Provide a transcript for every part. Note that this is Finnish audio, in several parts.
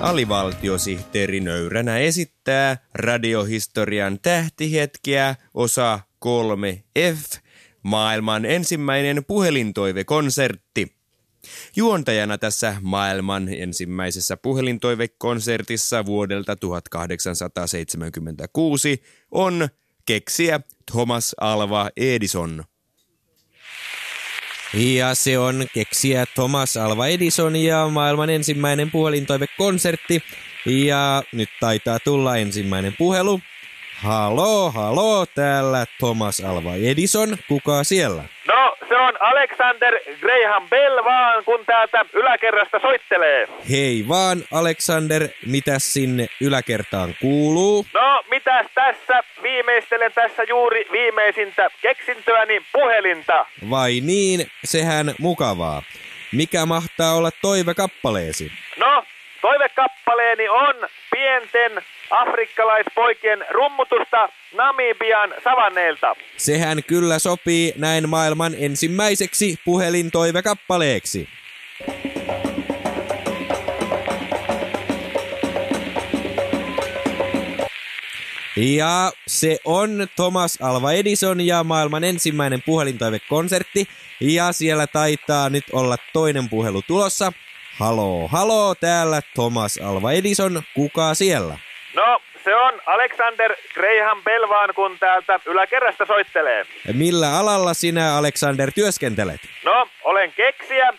Alivaltiosihteeri Nöyränä esittää radiohistorian tähtihetkiä osa 3F, maailman ensimmäinen puhelintoivekonsertti. Juontajana tässä maailman ensimmäisessä puhelintoivekonsertissa vuodelta 1876 on keksiä Thomas Alva Edison. Ja se on keksiä Thomas Alva Edison ja maailman ensimmäinen puhelintoivekonsertti. Ja nyt taitaa tulla ensimmäinen puhelu. Halo, halo, täällä Thomas Alva Edison. Kuka siellä? Se on Alexander Graham Bell vaan, kun täältä yläkerrasta soittelee. Hei vaan, Alexander, mitä sinne yläkertaan kuuluu? No, mitäs tässä? Viimeistelen tässä juuri viimeisintä keksintöäni puhelinta. Vai niin, sehän mukavaa. Mikä mahtaa olla toivekappaleesi? No, toivekappaleeni on pienten afrikkalaispoikien rummutusta Namibian savanneilta. Sehän kyllä sopii näin maailman ensimmäiseksi puhelintoivekappaleeksi. Ja se on Thomas Alva Edison ja maailman ensimmäinen puhelintoivekonsertti. Ja siellä taitaa nyt olla toinen puhelu tulossa. Halo, halo, täällä Thomas Alva Edison. Kuka siellä? No, se on Alexander Graham Bell vaan, kun täältä yläkerrasta soittelee. Millä alalla sinä, Alexander, työskentelet? No, olen keksiä,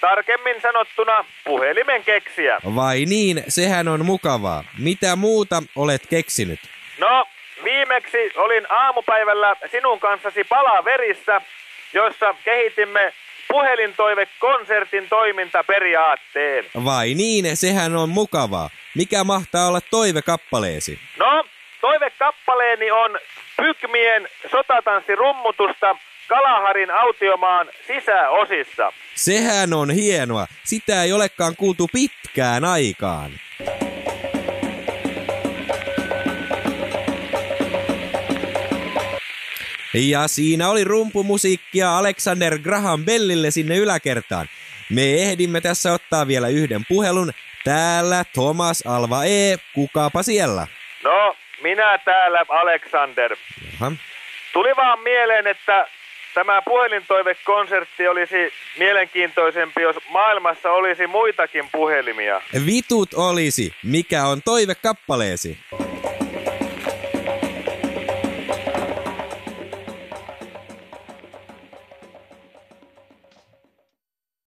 tarkemmin sanottuna puhelimen keksiä. Vai niin, sehän on mukavaa. Mitä muuta olet keksinyt? No, viimeksi olin aamupäivällä sinun kanssasi palaverissä, jossa kehitimme puhelintoivekonsertin toimintaperiaatteen. Vai niin, sehän on mukavaa. Mikä mahtaa olla toivekappaleesi? No, toivekappaleeni on Pykmien sotatanssirummutusta Kalaharin autiomaan sisäosissa. Sehän on hienoa. Sitä ei olekaan kuultu pitkään aikaan. Ja siinä oli rumpumusiikkia Alexander Graham Bellille sinne yläkertaan. Me ehdimme tässä ottaa vielä yhden puhelun. Täällä Thomas Alva E. Kukapa siellä? No, minä täällä Alexander. Jaha. Tuli vaan mieleen, että tämä puhelintoivekonsertti olisi mielenkiintoisempi, jos maailmassa olisi muitakin puhelimia. Vitut olisi. Mikä on toivekappaleesi?